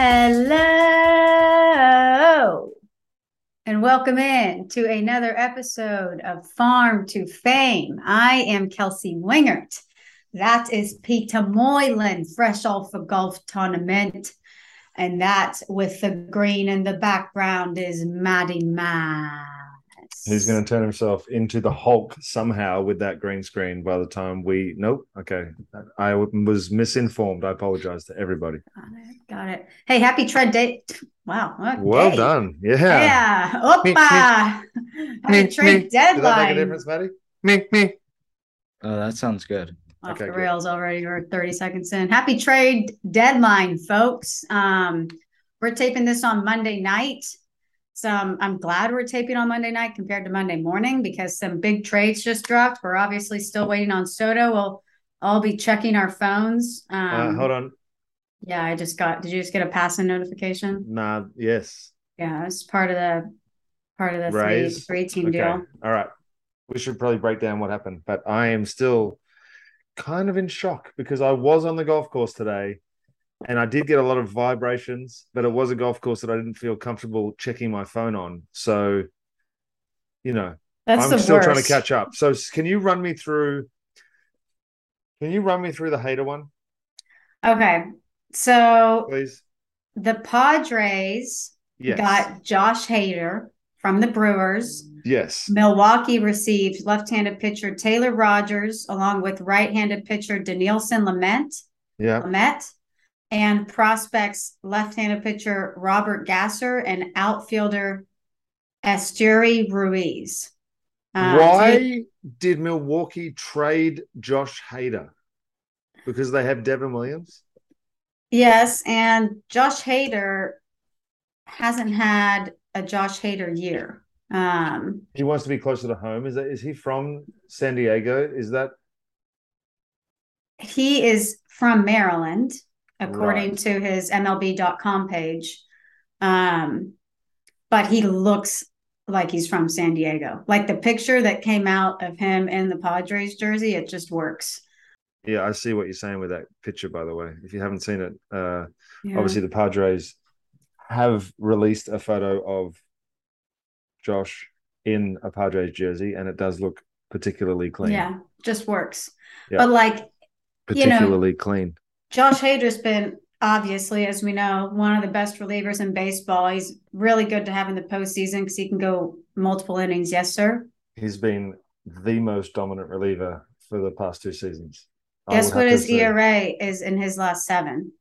Hello, and welcome in to another episode of Farm to Fame. I am Kelsey Wingert. That is Peter Moylan, fresh off a golf tournament. And that with the green in the background is Maddie Mass. He's going to turn himself into the Hulk somehow with that green screen by the time we. Nope. Okay. I was misinformed. I apologize to everybody. Got it. Got it. Hey, happy tread day. Wow. what Well day. done. Yeah. Yeah. Opa. Happy trade Did that make a difference, Maddie? Me, me. Oh, that sounds good. Off Okay, the good. rails already. We're 30 seconds in. Happy trade deadline, folks. Um, we're taping this on Monday night. So um, I'm glad we're taping on Monday night compared to Monday morning because some big trades just dropped. We're obviously still waiting on Soto. We'll all be checking our phones. Uh, Um, hold on. Yeah, I just got. Did you just get a passing notification? Nah. Yes. Yeah, it's part of the part of the three three team Okay. deal. All right. We should probably break down what happened, but I am still kind of in shock because I was on the golf course today and I did get a lot of vibrations, but it was a golf course that I didn't feel comfortable checking my phone on. So, you know, That's I'm still worst. trying to catch up. So, can you run me through? Can you run me through the Hader one, Okay, so please? the Padres Yes. got Josh Hader from the Brewers. yes. Milwaukee received left-handed pitcher Taylor Rogers along with right-handed pitcher Dinelson Lamet, Yeah. Lamet, and prospects left-handed pitcher Robert Gasser and outfielder Esteury Ruiz. So Why did Milwaukee trade Josh Hader? Because they have Devin Williams. Yes, and Josh Hader hasn't had a Josh Hader year. Um, He wants to be closer to home. Is that is he from San Diego? Is that he is from Maryland, according Right. to his MLB.com page. Um, but he looks like he's from San Diego. Like the picture that came out of him in the Padres jersey, it just works. yeah, I see what you're saying with that picture, by the way. If you haven't seen it, uh Yeah. obviously the Padres have released a photo of Josh in a Padres jersey, and it does look particularly clean. Yeah, just works. Yeah. But like you know- Particularly clean. Josh Hader's been obviously, as we know, one of the best relievers in baseball. He's really good to have in the postseason because he can go multiple innings. Yes, sir. He's been the most dominant reliever for the past two seasons. Guess what his say ERA is in his last seven?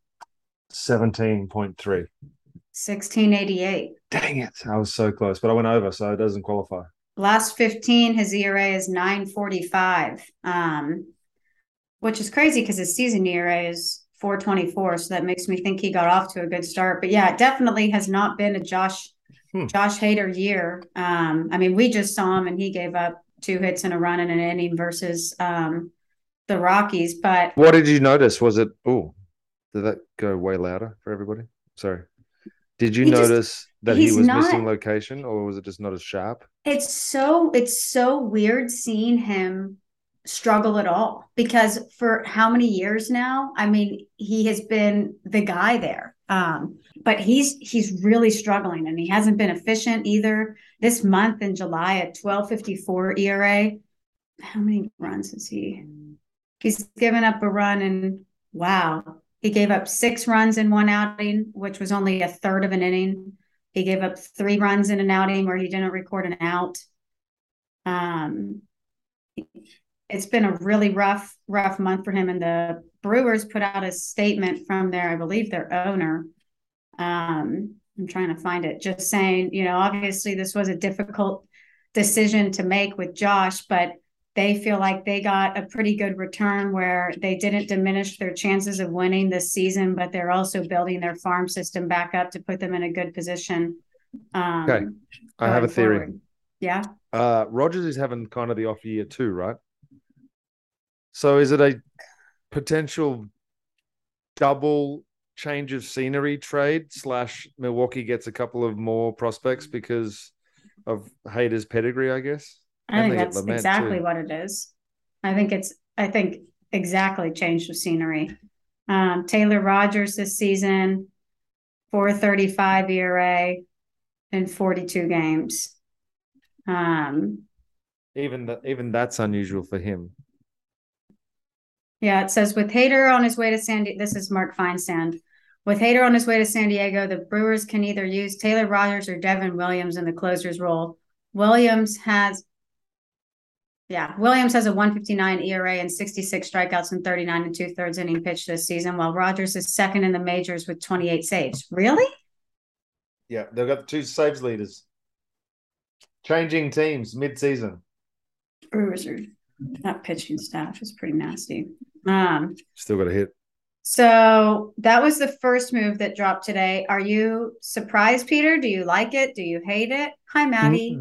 17.3. 1688. Dang it. I was so close, but I went over, so it doesn't qualify. Last 15, his ERA is 945. Um, which is crazy because his season ERA is 424. So that makes me think he got off to a good start. But yeah, it definitely has not been a Josh Hmm. Josh Hader year. Um, I mean, we just saw him and he gave up two hits and a run in an inning versus um the Rockies. But What did you notice? Was it oh, did that go way louder for everybody? Sorry. Did you He just- notice that he was not- missing location or was it just not as sharp? it's so it's so weird seeing him struggle at all because for how many years now i mean he has been the guy there. Um but he's he's really struggling and he hasn't been efficient either. This month in july at 1254 era how many runs is he? He's given up a run and wow he gave up six runs in one outing which was only a third of an inning. He gave up three runs in an outing where he didn't record an out. Um, it's been a really rough, rough month for him. And the Brewers put out a statement from their, I believe, their owner. Um, I'm trying to find it, just saying, you know, obviously this was a difficult decision to make with Josh, but they feel like they got a pretty good return where they didn't diminish their chances of winning this season, but they're also building their farm system back up to put them in a good position. Um, Okay. I have a theory. forward. Yeah. Uh Rogers is having kind of the off year too, right? So is it a potential double change of scenery trade slash Milwaukee gets a couple of more prospects because of Hader's pedigree, I guess? I And think that's exactly too. what it is. I think it's, I think exactly change of scenery. Um, Taylor Rogers this season 435 ERA in 42 games. Um, even that even that's unusual for him. Yeah, it says with Hader on his way to San Diego, this is Mark Feinsand. With Hader on his way to San Diego, the Brewers can either use Taylor Rogers or Devin Williams in the closer's role. Williams has, yeah, Williams has a 159 ERA and 66 strikeouts and 39 and two thirds inning pitch this season, while Rogers is second in the majors with 28 saves. Really? Yeah, they've got the two saves leaders. Changing teams mid-season. Brewers are that pitching staff is pretty nasty. Um, Still got a hit. So that was the first move that dropped today. Are you surprised, Peter? Do you like it? Do you hate it? Hi, Maddie.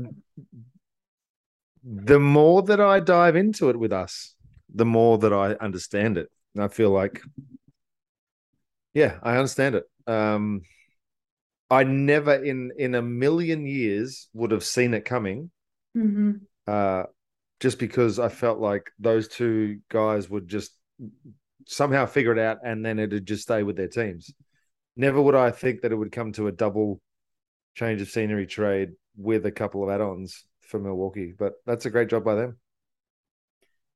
The more that I dive into it with us, the more that I understand it. And I feel like, yeah, I understand it. Um, I never in in a million years would have seen it coming. Mm-hmm. Uh, just because I felt like those two guys would just somehow figure it out and then it'd just stay with their teams. Never would I think that it would come to a double change of scenery trade with a couple of add-ons for Milwaukee, but that's a great job by them.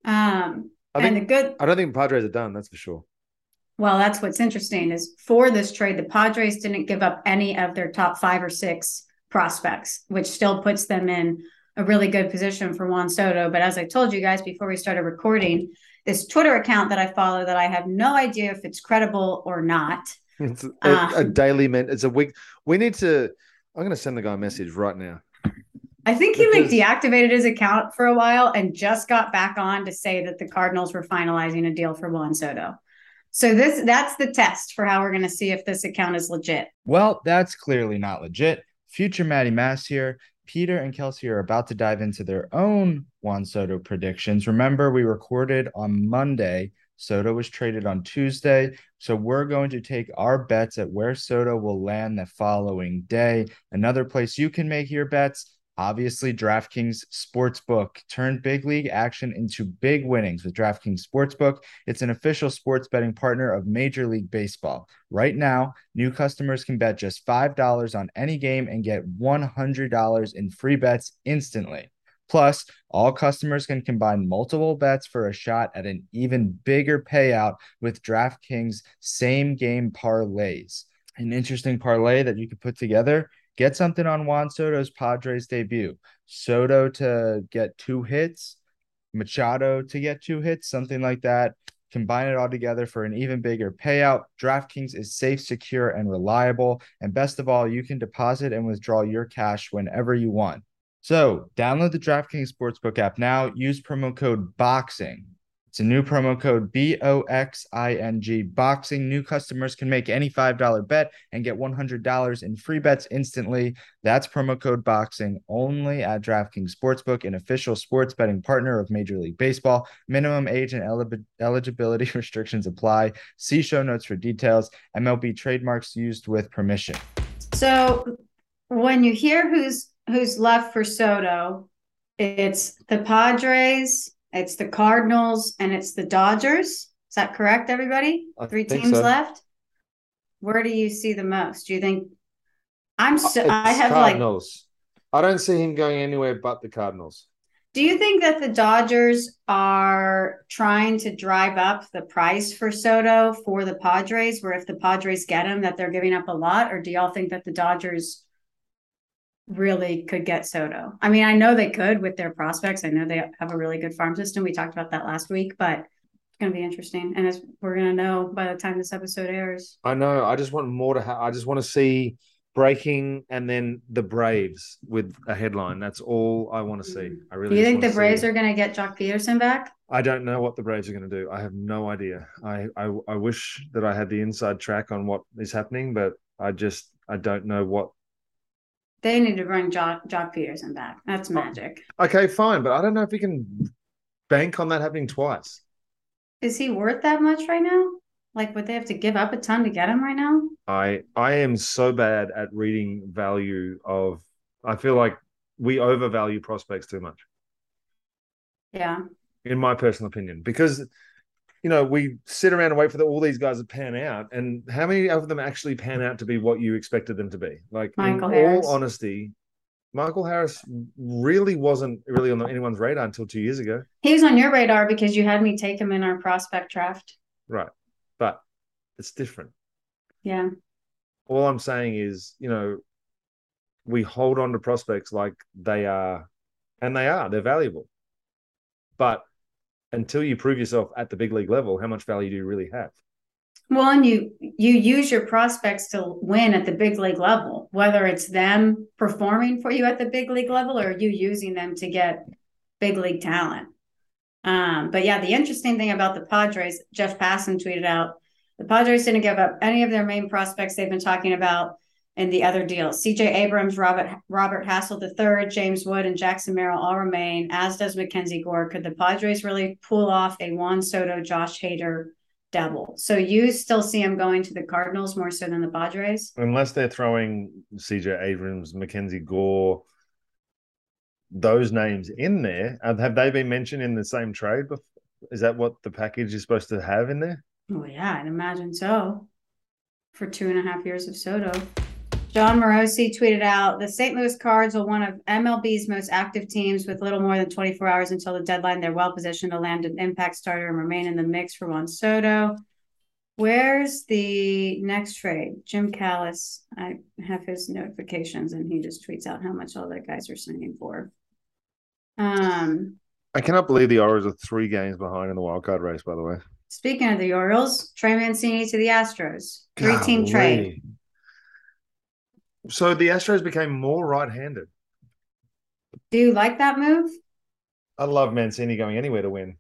Um, I and think, the good, I don't think Padres are done, that's for sure. well, that's what's interesting is for this trade, the Padres didn't give up any of their top five or six prospects, which still puts them in a really good position for Juan Soto. But as I told you guys before we started recording, this Twitter account that I follow that I have no idea if it's credible or not. It's a, Uh. a daily man. It's a week. We need to. I'm going to send the guy a message right now. I think he like deactivated his account for a while and just got back on to say that the Cardinals were finalizing a deal for Juan Soto. So this that's the test for how we're going to see if this account is legit. Well, that's clearly not legit. Future Maddie Mass here. Peter and Kelsey are about to dive into their own Juan Soto predictions. Remember, we recorded on Monday. Soto was traded on Tuesday. So we're going to take our bets at where Soto will land the following day. Another place you can make your bets. Obviously, DraftKings Sportsbook turned big league action into big winnings with DraftKings Sportsbook. It's an official sports betting partner of Major League Baseball. Right now, new customers can bet just $5 on any game and get $100 in free bets instantly. Plus, all customers can combine multiple bets for a shot at an even bigger payout with DraftKings same game parlays. An interesting parlay that you could put together. Get something on Juan Soto's Padres debut. Soto to get two hits, Machado to get two hits, something like that. Combine it all together for an even bigger payout. DraftKings is safe, secure, and reliable. And best of all, you can deposit and withdraw your cash whenever you want. So, download the DraftKings Sportsbook app now. Use promo code BOXING. It's a new promo code B O X I N G boxing. New customers can make any $5 bet and get $100 in free bets instantly. That's promo code boxing only at DraftKings Sportsbook, an official sports betting partner of Major League Baseball. Minimum age and eli- eligibility restrictions apply. See show notes for details. MLB trademarks used with permission. So when you hear who's who's left for Soto, it's the Padres, it's the Cardinals, and it's the Dodgers. Is that correct, everybody? I Three teams so. left. Where do you see the most? Do you think I'm uh, so I It's have like Cardinals. I don't see him going anywhere but the Cardinals. Do you think that the Dodgers are trying to drive up the price for Soto for the Padres, where if the Padres get him, that they're giving up a lot? Or do y'all think that the Dodgers really could get Soto? I mean, I know they could with their prospects. I know they have a really good farm system. We talked about that last week, but it's going to be interesting. And as we're going to know by the time this episode airs. I know. I just want more to have. I just want to see breaking and then the Braves with a headline. That's all I want to see. I really. Do you think the Braves are going to get Joc Pederson back? I don't know what the Braves are going to do. I have no idea. I, I I wish that I had the inside track on what is happening, but I just I don't know what. They need to bring Joc, Joc Pederson back. That's oh, magic. Okay, fine, but I don't know if we can bank on that happening twice. Is he worth that much right now? Like, would they have to give up a ton to get him right now? I I am so bad at reading value of. I feel like we overvalue prospects too much, Yeah. in my personal opinion, because you know, we sit around and wait for the, all these guys to pan out, and how many of them actually pan out to be what you expected them to be? Like, Michael in Harris. all honesty, Michael Harris really wasn't really on anyone's radar until two years ago, He was on your radar because you had me take him in our prospect draft. right? But it's different. Yeah. All I'm saying is, you know, we hold on to prospects like they are, and they are, they're valuable. But until you prove yourself at the big league level, how much value do you really have? Well, and you you use your prospects to win at the big league level, whether it's them performing for you at the big league level or you using them to get big league talent. Um, but yeah, the interesting thing about the Padres, Jeff Passan tweeted out, the Padres didn't give up any of their main prospects they've been talking about in the other deals. CJ Abrams, Robert Robert Hassel III, James Wood, and Jackson Merrill all remain, as does Mackenzie Gore. Could the Padres really pull off a Juan Soto, Josh Hader double? So you still see him going to the Cardinals more so than the Padres? Unless they're throwing CJ Abrams, Mackenzie Gore, those names in there, have they been mentioned in the same trade? before? Is that what the package is supposed to have in there? Oh yeah, I'd imagine so. For two and a half years of Soto. Jon Morosi tweeted out the St. Louis Cards are one of MLB's most active teams with little more than 24 hours until the deadline. They're well positioned to land an impact starter and remain in the mix for Juan Soto. Where's the next trade? Jim Callis. I have his notifications and he just tweets out how much all the guys are signing for. Um, I cannot believe the Orioles are three games behind in the wild card race, by the way. speaking of the Orioles, Trey Mancini to the Astros. Three team trade. So the Astros became more right handed. Do you like that move? I love Mancini going anywhere to win.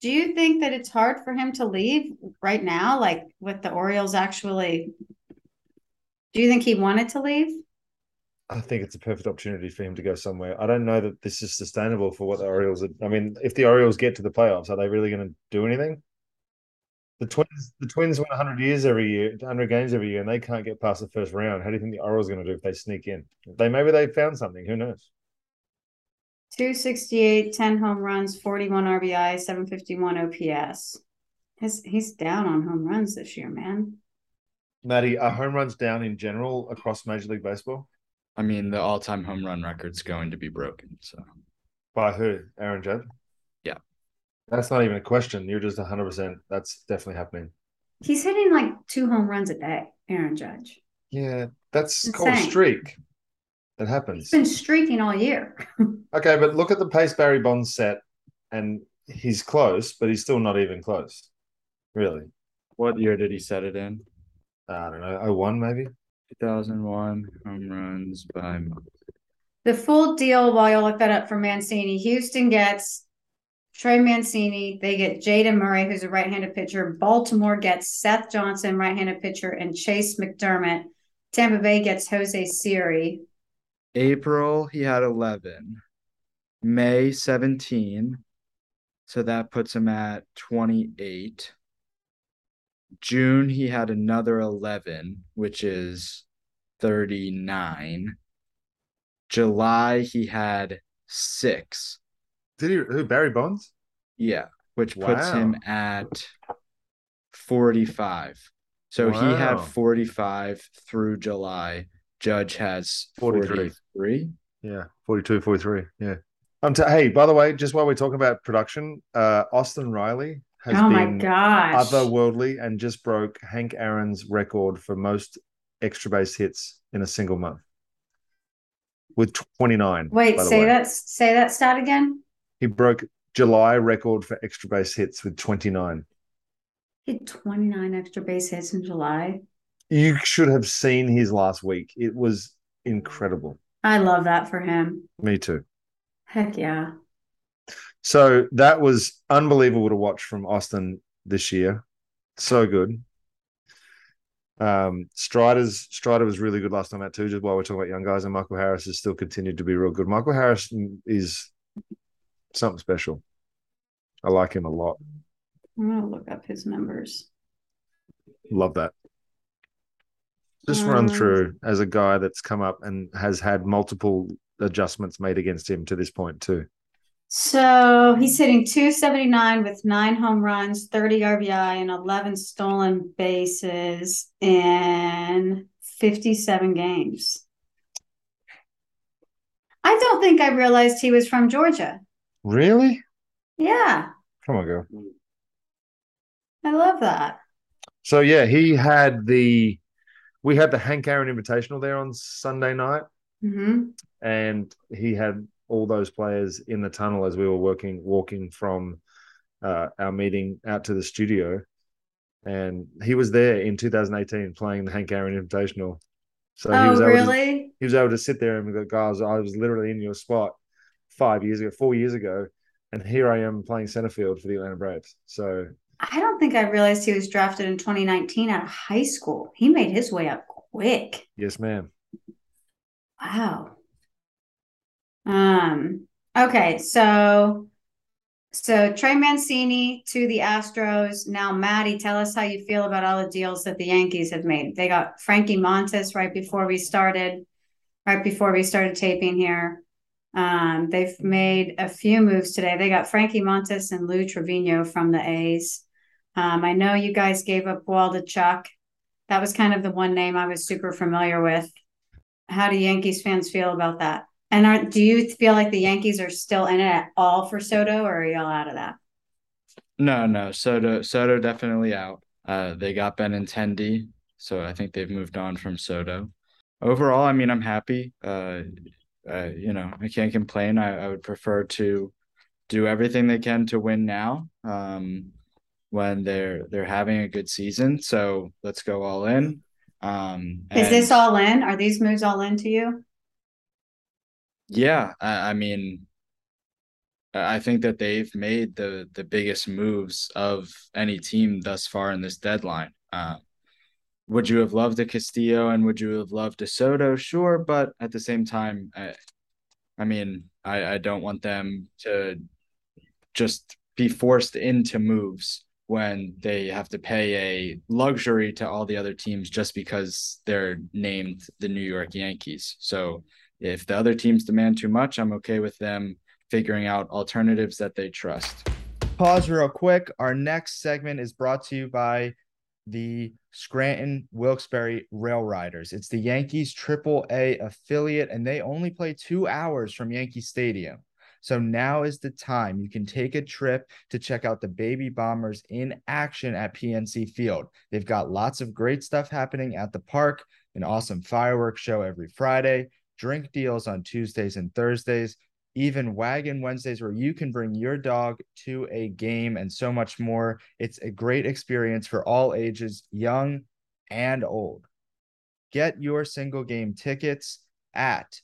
Do you think that it's hard for him to leave right now, like with the Orioles actually? Do you think he wanted to leave? I think it's a perfect opportunity for him to go somewhere. I don't know that this is sustainable for what the Orioles are. I mean, if the Orioles get to the playoffs, are they really going to do anything? The Twins, the Twins win 100 years every year, 100 games every year, and they can't get past the first round. How do you think the Orioles are going to do if they sneak in? They maybe they found something. Who knows? 268, 10 home runs, 41 RBI, 751 OPS. His, he's down on home runs this year, man. Maddie, are home runs down in general across Major League Baseball? I mean, the all-time home run record's going to be broken. So By who? Aaron Judge? Yeah. That's not even a question. You're just 100%. That's definitely happening. He's hitting like two home runs a day, Aaron Judge. Yeah, that's called a streak. That He's happens. been streaking all year. Okay, but look at the pace Barry Bonds set, and he's close, but he's still not even close. Really? what year did he set it in? Uh, I don't know. 01 maybe? 2001 home runs by month. The full deal, while you look that up for Mancini, Houston gets Trey Mancini. They get Jayden Murray, who's a right-handed pitcher. Baltimore gets Seth Johnson, right-handed pitcher, and Chayce McDermott. Tampa Bay gets Jose Siri. April, he had 11. May, 17. So that puts him at 28. June, he had another 11, which is 39. July, he had six. Did he? Who? Barry Bonds? Yeah, which puts him at 45. So he had 45 through July. Judge has 43. 43. Yeah, 42, 43. Yeah. Um, t- hey, by the way, just while we're talking about production, uh, Austin Riley has Oh my been gosh. otherworldly and just broke Hank Aaron's record for most extra base hits in a single month with 29. Wait, say way. that say that stat again. He broke July record for extra base hits with 29. He had 29 extra base hits in July. You should have seen his last week. It was incredible. I love that for him. Me too. Heck yeah. So that was unbelievable to watch from Austin this year. So good. Um, Strider's Strider was really good last time out too. Just while we're talking about young guys, and Michael Harris has still continued to be real good. Michael Harris is something special. I like him a lot. I'm gonna look up his numbers. Love that. Just run Um, through as a guy that's come up and has had multiple adjustments made against him to this point too. So he's hitting 279 with nine home runs, 30 RBI, and 11 stolen bases in 57 games. I don't think I realized he was from Georgia. Really? Yeah, Come on, girl. I love that. So yeah, he had the we had the Hank Aaron Invitational there on Sunday night, hmm and he had all those players in the tunnel as we were working walking from uh, our meeting out to the studio, and he was there in 2018 playing the Hank Aaron Invitational. So he Oh, was able to, he was able to sit there and go, guys, I was literally in your spot five years ago, four years ago, and here I am playing center field for the Atlanta Braves. So I don't think I realized he was drafted in 2019 out of high school. He made his way up quick. yes, ma'am. Wow. Um, okay, so so Trey Mancini to the Astros. Now, Maddie, tell us how you feel about all the deals that the Yankees have made. They got Frankie Montas right before we started, right before we started taping here. Um, they've made a few moves today. They got Frankie Montas and Lou Trivino from the A's. Um, I know you guys gave up Chuck. That was kind of the one name I was super familiar with. How do Yankees fans feel about that? And are, do you feel like the Yankees are still in it at all for Soto, or are y'all out of that? No, no, Soto Soto definitely out. Uh, they got Benintendi, so I think they've moved on from Soto. Overall, I mean, I'm happy. Uh, uh, you know, I can't complain. I, I would prefer to do everything they can to win now. Um, when they're they're having a good season, so let's go all in. Um, Is this all in? Are these moves all in to you? Yeah, I, I mean, I think that they've made the the biggest moves of any team thus far in this deadline. Uh, would you have loved a Castillo and would you have loved a Soto? Sure, but at the same time, I, I mean, I, I don't want them to just be forced into moves when they have to pay a luxury to all the other teams just because they're named the New York Yankees. So if the other teams demand too much, I'm okay with them figuring out alternatives that they trust. Pause real quick. Our next segment is brought to you by the Scranton Wilkes-Barre Rail Riders. It's the Yankees Triple A affiliate, and they only play two hours from Yankee Stadium. So now is the time. You can take a trip to check out the Baby Bombers in action at PNC Field. They've got lots of great stuff happening at the park, an awesome fireworks show every Friday, drink deals on Tuesdays and Thursdays, even wagon Wednesdays where you can bring your dog to a game and so much more. It's a great experience for all ages, young and old. Get your single game tickets at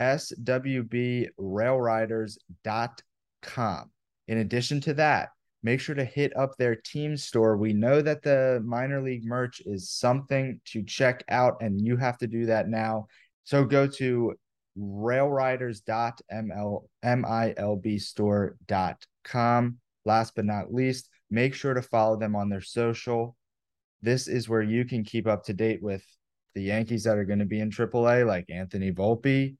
swbrailriders.com. In addition to that, make sure to hit up their team store. We know that the minor league merch is something to check out, and you have to do that now. So go to railriders.milbstore.com. Last but not least, make sure to follow them on their social. This is where you can keep up to date with the Yankees that are going to be in AAA, like Anthony Volpe,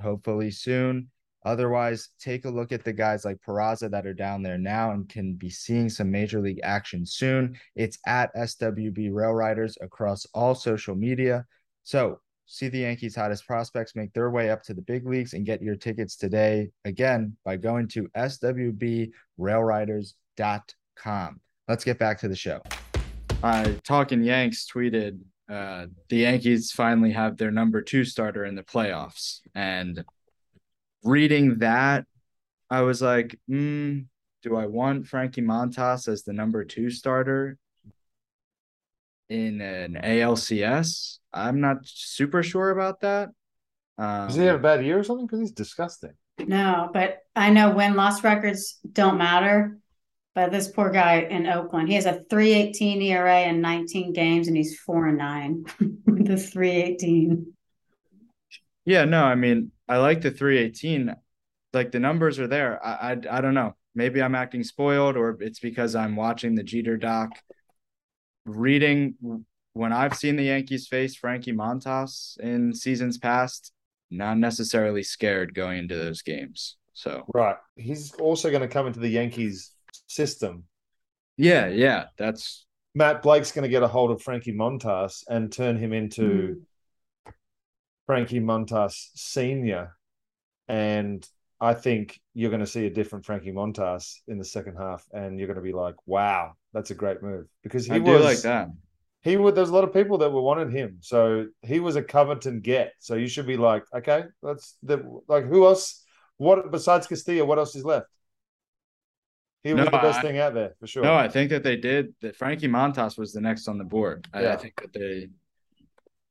hopefully soon. Otherwise, take a look at the guys like Peraza that are down there now and can be seeing some major league action soon. It's at SWB Rail Riders across all social media. So see the Yankees' hottest prospects make their way up to the big leagues and get your tickets today again by going to swbrailriders.com. Let's get back to the show. Uh, Talking Yanks tweeted uh, the Yankees finally have their number two starter in the playoffs. And reading that, I was like, mm, do I want Frankie Montas as the number two starter in an ALCS? I'm not super sure about that. Um, Does he have a bad year or something? Because he's disgusting. No, but I know win loss records don't matter. But this poor guy in Oakland, he has a 318 ERA in 19 games and he's four and nine with the 318. Yeah, no, I mean, I like the 318. Like the numbers are there. I, I I don't know. Maybe I'm acting spoiled or it's because I'm watching the Jeter doc. Reading when I've seen the Yankees face Frankie Montas in seasons past, not necessarily scared going into those games. So right, he's also going to come into the Yankees system. Yeah, yeah, that's Matt Blake's going to get a hold of Frankie Montas and turn him into mm. Frankie Montas Senior, and I think you're going to see a different Frankie Montas in the second half, and you're going to be like, "Wow, that's a great move." Because he I was like that. He would. There's a lot of people that were wanted him, so he was a coveted get. So you should be like, okay, that's the like who else? What besides Castillo? What else is left? He was no, the best I, thing out there for sure. No, I think that they did. That Frankie Montas was the next on the board. Yeah. I, I think that they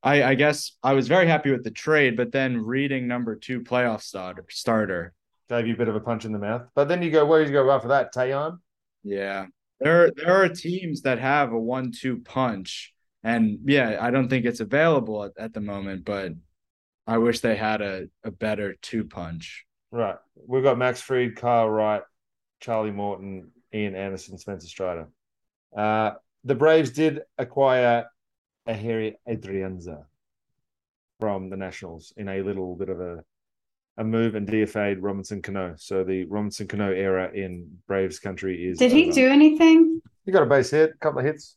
I, I, guess I was very happy with the trade, but then reading number two playoff starter starter gave you a bit of a punch in the mouth. But then you go, where do you go after that? Taillon? Yeah. There there are teams that have a one two punch. And yeah, I don't think it's available at, at the moment, but I wish they had a, a better two punch. Right. We've got Max Fried, Kyle Wright, Charlie Morton, Ian Anderson, Spencer Strider. Uh, the Braves did acquire Ehire Adrianza from the Nationals in a little bit of a a move and DFA'd Robinson Cano. So the Robinson Cano era in Braves country is. Did he over. do anything? He got a base hit, a couple of hits.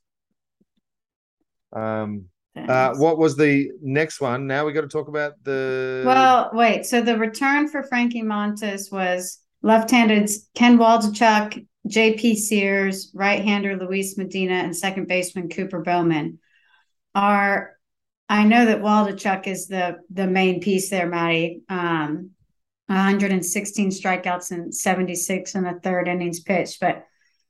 Um, uh, what was the next one? Now we got to talk about the. Well, wait. So the return for Frankie Montas was left-handed Ken Waldichuk, J.P. Sears, right-hander Luis Medina, and second baseman Cooper Bowman. Are I know that Waldichuk is the the main piece there, Maddie. Um, 116 strikeouts and 76 in the third innings pitched. But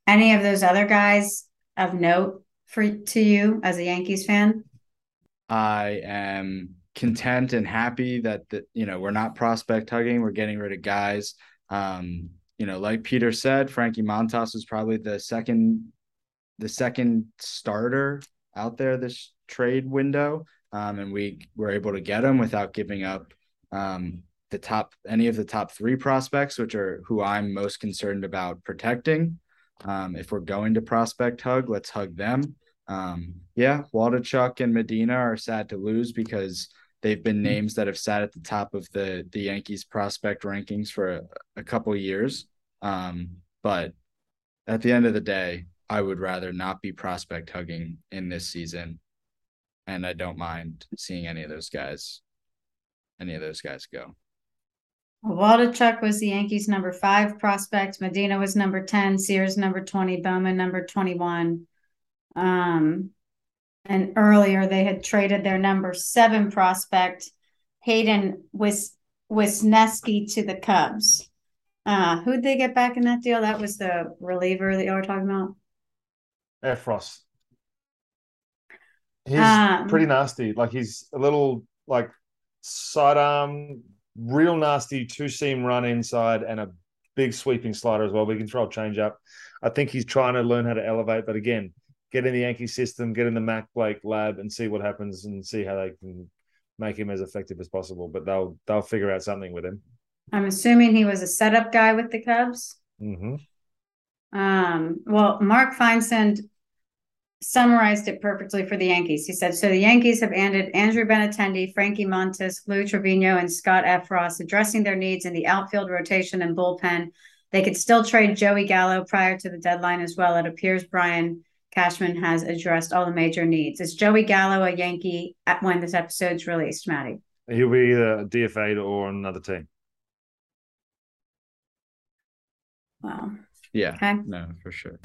any of those other guys of note for to you as a Yankees fan? I am content and happy that that you know we're not prospect hugging. We're getting rid of guys. Um, you know, like Peter said, Frankie Montas was probably the second the second starter out there this trade window um, and we were able to get him without giving up um, the top any of the top three prospects, which are who I'm most concerned about protecting. Um, if we're going to prospect hug, let's hug them. Um, yeah, Waldichuk and Medina are sad to lose because they've been names that have sat at the top of the the Yankees prospect rankings for a, a couple years. Um, but at the end of the day, I would rather not be prospect hugging in this season and I don't mind seeing any of those guys, any of those guys go. Waldichuk was the Yankees' number five prospect. Medina was number 10, Sears number 20, Bowman number 21. Um, and earlier they had traded their number seven prospect, Hayden Wis- Wesneski, to the Cubs. Uh, who'd they get back in that deal? That was the reliever that you were talking about. Effross. He's um, pretty nasty. Like he's a little like sidearm, real nasty two seam run inside and a big sweeping slider as well. We can throw a change up. I think he's trying to learn how to elevate, but again, get in the Yankee system, get in the Matt Blake lab, and see what happens, and see how they can make him as effective as possible. But they'll they'll figure out something with him. I'm assuming he was a setup guy with the Cubs. Mm-hmm. Um, well, Mark Feinsand summarized it perfectly for the Yankees. He said, So the Yankees have added Andrew Benintendi, Frankie Montas, Lou Trivino, and Scott Effross, addressing their needs in the outfield rotation and bullpen. They could still trade Joey Gallo prior to the deadline as well. It appears Brian Cashman has addressed all the major needs. Is Joey Gallo a Yankee at when this episode's released, Maddie? He'll be either DFA'd or on another team. Wow. Yeah. Okay. No, for sure.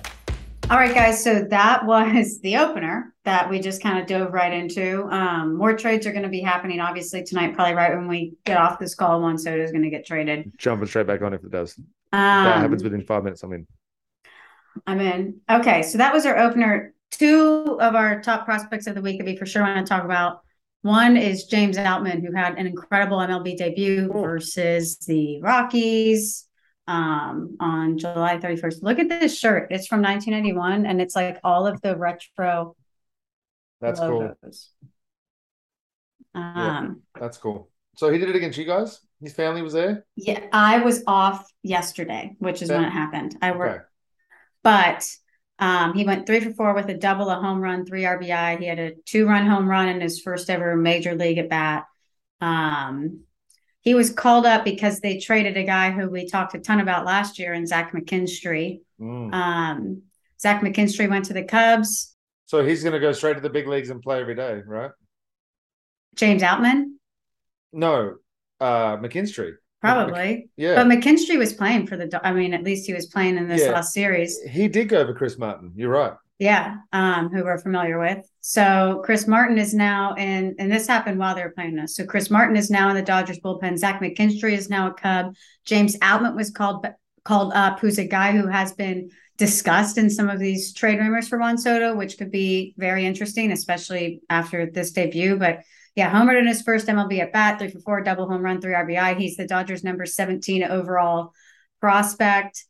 All right, guys. So that was the opener that we just kind of dove right into. Um, more trades are going to be happening, obviously, tonight, probably right when we get off this call. Juan Soto is going to get traded. Jumping straight back on if it does. Um, that happens within five minutes. I'm in. I'm in. Okay. So that was our opener. Two of our top prospects of the week that we for sure want to talk about. One is James Outman, who had an incredible MLB debut versus the Rockies um, on July 31st. Look at this shirt. It's from 1991 and it's like all of the retro. That's logos. cool. Um, yeah, that's cool. So he did it against you guys? His family was there? Yeah, I was off yesterday, which is when it happened. I worked, okay. but um, he went three for four with a double, a home run, three RBI. He had a two run home run in his first ever major league at bat. Um, he was called up because they traded a guy who we talked a ton about last year in Zach McKinstry. Mm. Um, Zach McKinstry went to the Cubs. So he's going to go straight to the big leagues and play every day, right? James Outman? No, uh, McKinstry. Probably. Yeah. But McKinstry was playing for the, I mean, at least he was playing in this yeah. last series. He did go over Chris Martin. You're right. Yeah. Um, who we're familiar with. So Chris Martin is now in, and this happened while they were playing this. So Chris Martin is now in the Dodgers bullpen. Zach McKinstry is now a Cub. James Outman was called called up, who's a guy who has been discussed in some of these trade rumors for Juan Soto, which could be very interesting, especially after this debut. But yeah, homered in his first MLB at bat, three for four, double home run, three RBI. He's the Dodgers' number 17 overall prospect.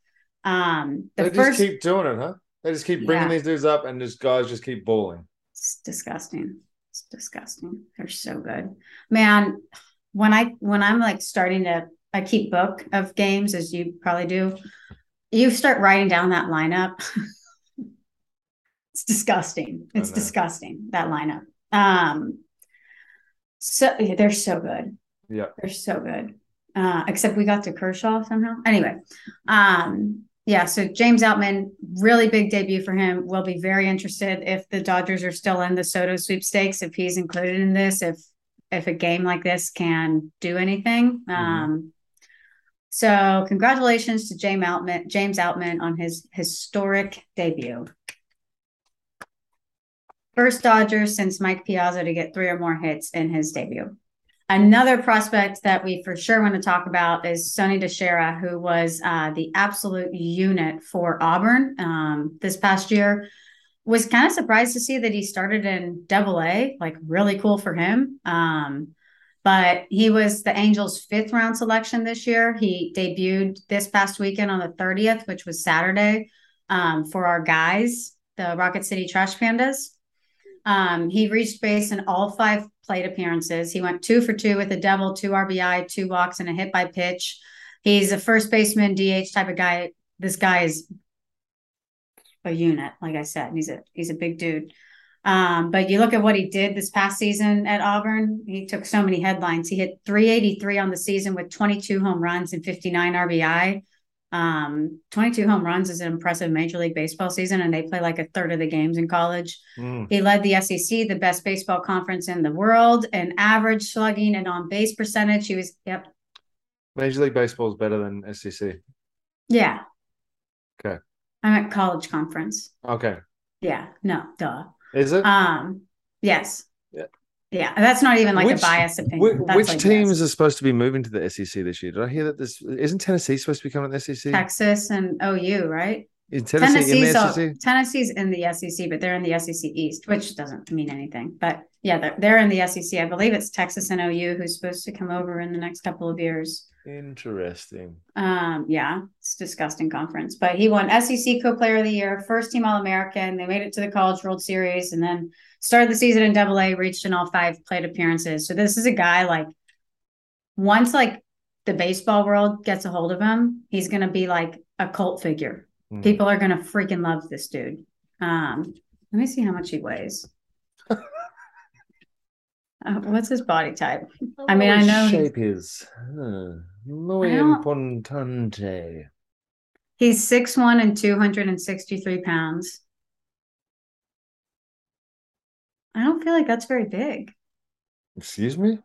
Um, the they first, keep doing it, huh? They just keep bringing yeah. these dudes up, and just guys just keep bowling. It's disgusting. It's disgusting. They're so good, man. When I when I'm like starting to, I keep book of games as you probably do. You start writing down that lineup. it's disgusting. It's disgusting that lineup. Um, so yeah, they're so good. Yeah. They're so good. Uh, except we got to Kershaw somehow. Anyway, um, yeah, so James Outman, really big debut for him. We'll be very interested if the Dodgers are still in the Soto sweepstakes, if he's included in this, if if a game like this can do anything. Mm-hmm. Um, so congratulations to James Outman, James Outman on his historic debut. First Dodger since Mike Piazza to get three or more hits in his debut. Another prospect that we for sure want to talk about is Sonny DiChiara, who was uh, the absolute unit for Auburn um, this past year. Was kind of surprised to see that he started in Double A, like really cool for him. Um, but he was the Angels' fifth round selection this year. He debuted this past weekend on the 30th, which was Saturday, um, for our guys, the Rocket City Trash Pandas. Um, he reached base in all five plate appearances. He went two for two with a double, two RBI, two walks, and a hit by pitch. He's a first baseman, DH type of guy. This guy is a unit, like I said. He's a he's a big dude. Um, but you look at what he did this past season at Auburn. He took so many headlines. He hit 383 on the season with 22 home runs and 59 RBI. Um, 22 home runs is an impressive Major League Baseball season, and they play like a third of the games in college. Mm. He led the SEC, the best baseball conference in the world, and average slugging and on base percentage. He was, yep. Major League Baseball is better than SEC. Yeah. Okay. I'm at college conference. Okay. Yeah. No, duh. Is it? Um, yes. Yeah, that's not even like which, a biased opinion. which like teams are supposed to be moving to the SEC this year? Did I hear that this isn't Tennessee supposed to be coming to the SEC? Texas and OU, right? Is Tennessee Tennessee's, in the SEC? Tennessee's in the SEC, but they're in the SEC East, which doesn't mean anything. But yeah, they're, they're in the SEC. I believe it's Texas and OU who's supposed to come over in the next couple of years. Interesting. Um, yeah, it's disgusting conference. But he won SEC Co-Player of the Year, first team All American. They made it to the College World Series, and then started the season in Double A, reached in all five plate appearances. So this is a guy like once like the baseball world gets a hold of him, he's gonna be like a cult figure. Mm. People are gonna freaking love this dude. Um, let me see how much he weighs. uh, what's his body type? I mean, I know shape is uh, muy importante. He's six one and two hundred and sixty three pounds. I don't feel like that's very big. Excuse me?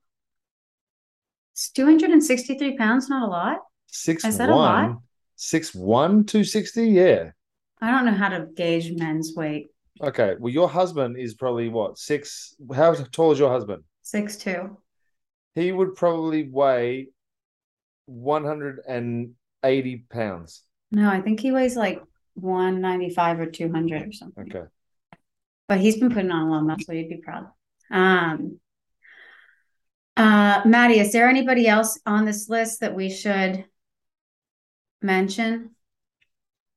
It's 263 pounds, not a lot. Six Is that one, a lot? Six one, 260? Yeah. I don't know how to gauge men's weight. Okay. Well, your husband is probably what? Six how tall is your husband? Six two. He would probably weigh 180 pounds. No, I think he weighs like 195 or 200 or something. Okay but he's been putting on a lot of muscle. You'd be proud. Um, uh, Maddie, is there anybody else on this list that we should mention?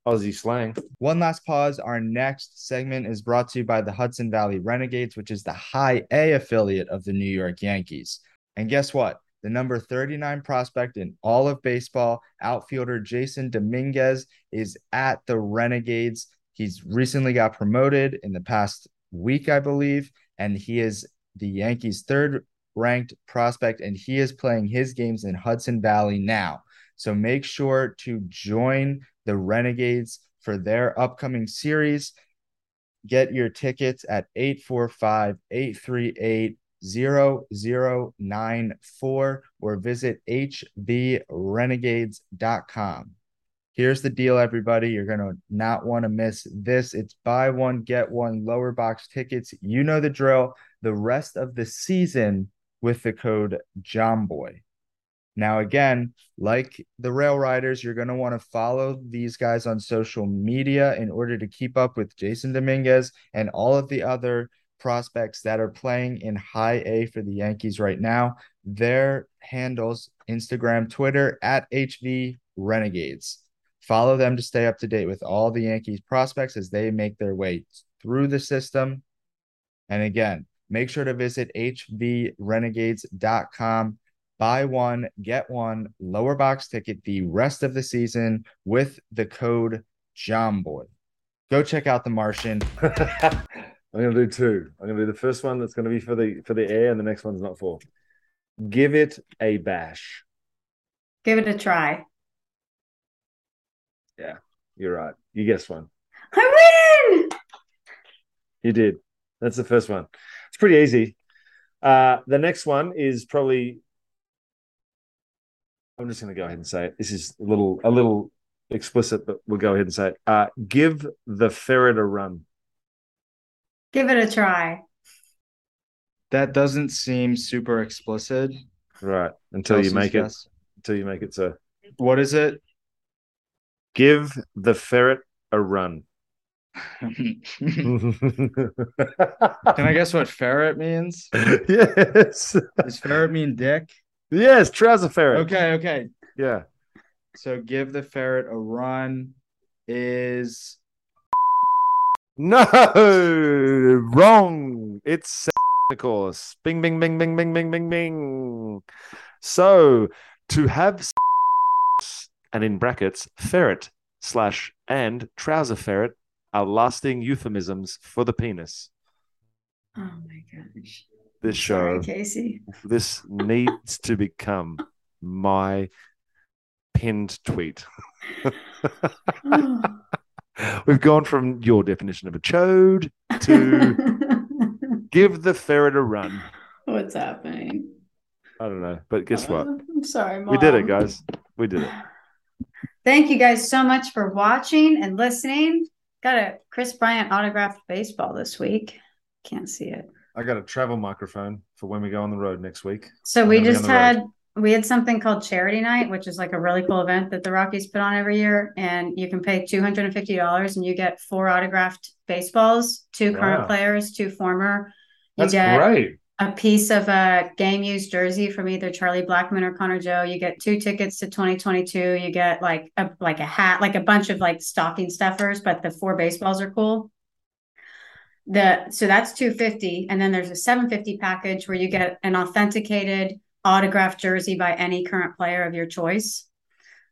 Aussie slang. One last pause. Our next segment is brought to you by the Hudson Valley Renegades, which is the high A affiliate of the New York Yankees. And guess what? The number 39 prospect in all of baseball, outfielder Jasson Dominguez, is at the Renegades. He's recently got promoted in the past week, I believe, and he is the Yankees' third ranked prospect, and he is playing his games in Hudson Valley now. So make sure to join the Renegades for their upcoming series. Get your tickets at 845 838 0094 or visit hvrenegades.com. Here's the deal, everybody. You're going to not want to miss this. It's buy one, get one lower box tickets. You know the drill. The rest of the season with the code JOMBOY. Now, again, like the Rail Riders, you're going to want to follow these guys on social media in order to keep up with Jasson Dominguez and all of the other prospects that are playing in high A for the Yankees right now. Their handles Instagram, Twitter at HV Renegades. Follow them to stay up to date with all the Yankees prospects as they make their way through the system. And again, make sure to visit hvrenegades.com buy one, get one lower box ticket the rest of the season with the code JOMBOY. Go check out The Martian. I'm gonna do two. I'm gonna do the first one that's gonna be for the for the air, and the next one's not for. Give it a bash. Give it a try. Yeah, you're right. You guessed one. I win. You did. That's the first one. It's pretty easy. Uh, the next one is probably I'm just going to go ahead and say it. This is a little a little explicit, but we'll go ahead and say it. Uh, give the ferret a run. Give it a try. That doesn't seem super explicit. Right. Until you make guess. it. Until you make it so. What is it? Give the ferret a run. Can I guess what ferret means? Yes. Does ferret mean dick? Yes, trouser ferret. Okay, okay. Yeah. So give the ferret a run is no wrong. It's of course. Bing, bing, bing, bing, bing, bing, bing, bing. So to have and in brackets ferret slash and trouser ferret are lasting euphemisms for the penis. Oh my gosh this show, Sorry, Casey. this needs to become my pinned tweet. We've gone from your definition of a chode to give the ferret a run. What's happening? I don't know, but guess what? Uh, I'm sorry, Mom. We did it, guys. We did it. Thank you guys so much for watching and listening. Got a Kris Bryant autographed baseball this week. Can't see it. I got a travel microphone for when we go on the road next week. So we just had road. we had something called charity night, which is like a really cool event that the Rockies put on every year, and you can pay two hundred and fifty dollars, and you get four autographed baseballs, two current wow. players, two former. You That's get great. A piece of a game used jersey from either Charlie Blackmon or Connor Joe. You get two tickets to 2022. You get like a like a hat, like a bunch of like stocking stuffers, but the four baseballs are cool the so that's 250 and then there's a 750 package where you get an authenticated autographed jersey by any current player of your choice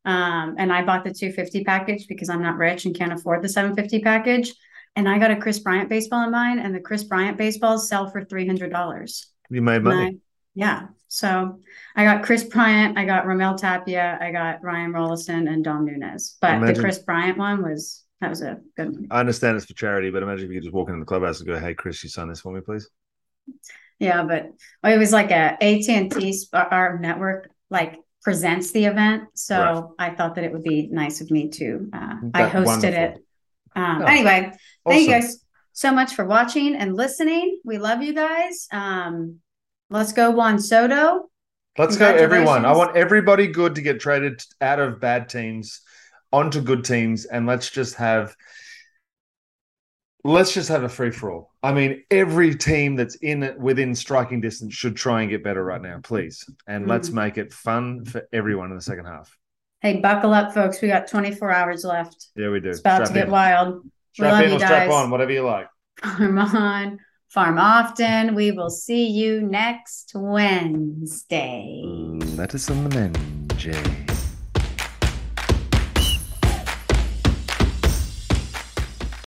um, and i bought the 250 package because i'm not rich and can't afford the 750 package and i got a Kris Bryant baseball in mine and the Kris Bryant baseballs sell for $300 you made money I, yeah so i got Kris Bryant i got raimel tapia i got Ryan Rolison and dom nunez but Imagine- the Kris Bryant one was that was a good one. I understand it's for charity, but imagine if you could just walk into the clubhouse and go, "Hey, Kris, you sign this for me, please." Yeah, but it was like a AT and T our network like presents the event, so right. I thought that it would be nice of me to. Uh, I hosted wonderful. it. Um, oh, Anyway, awesome. thank you guys so much for watching and listening. We love you guys. Um, let's go Juan Soto. Let's go, everyone. I want everybody good to get traded out of bad teams onto good teams and let's just have let's just have a free for all. I mean, every team that's in it within striking distance should try and get better right now, please. And mm-hmm. let's make it fun for everyone in the second half. Hey, buckle up, folks. We got 24 hours left. Yeah, we do. It's about strap to get in. wild. Strap in or strap on, whatever you like. Farm on, farm often. We will see you next Wednesday. Mm, let us on the men, Jay.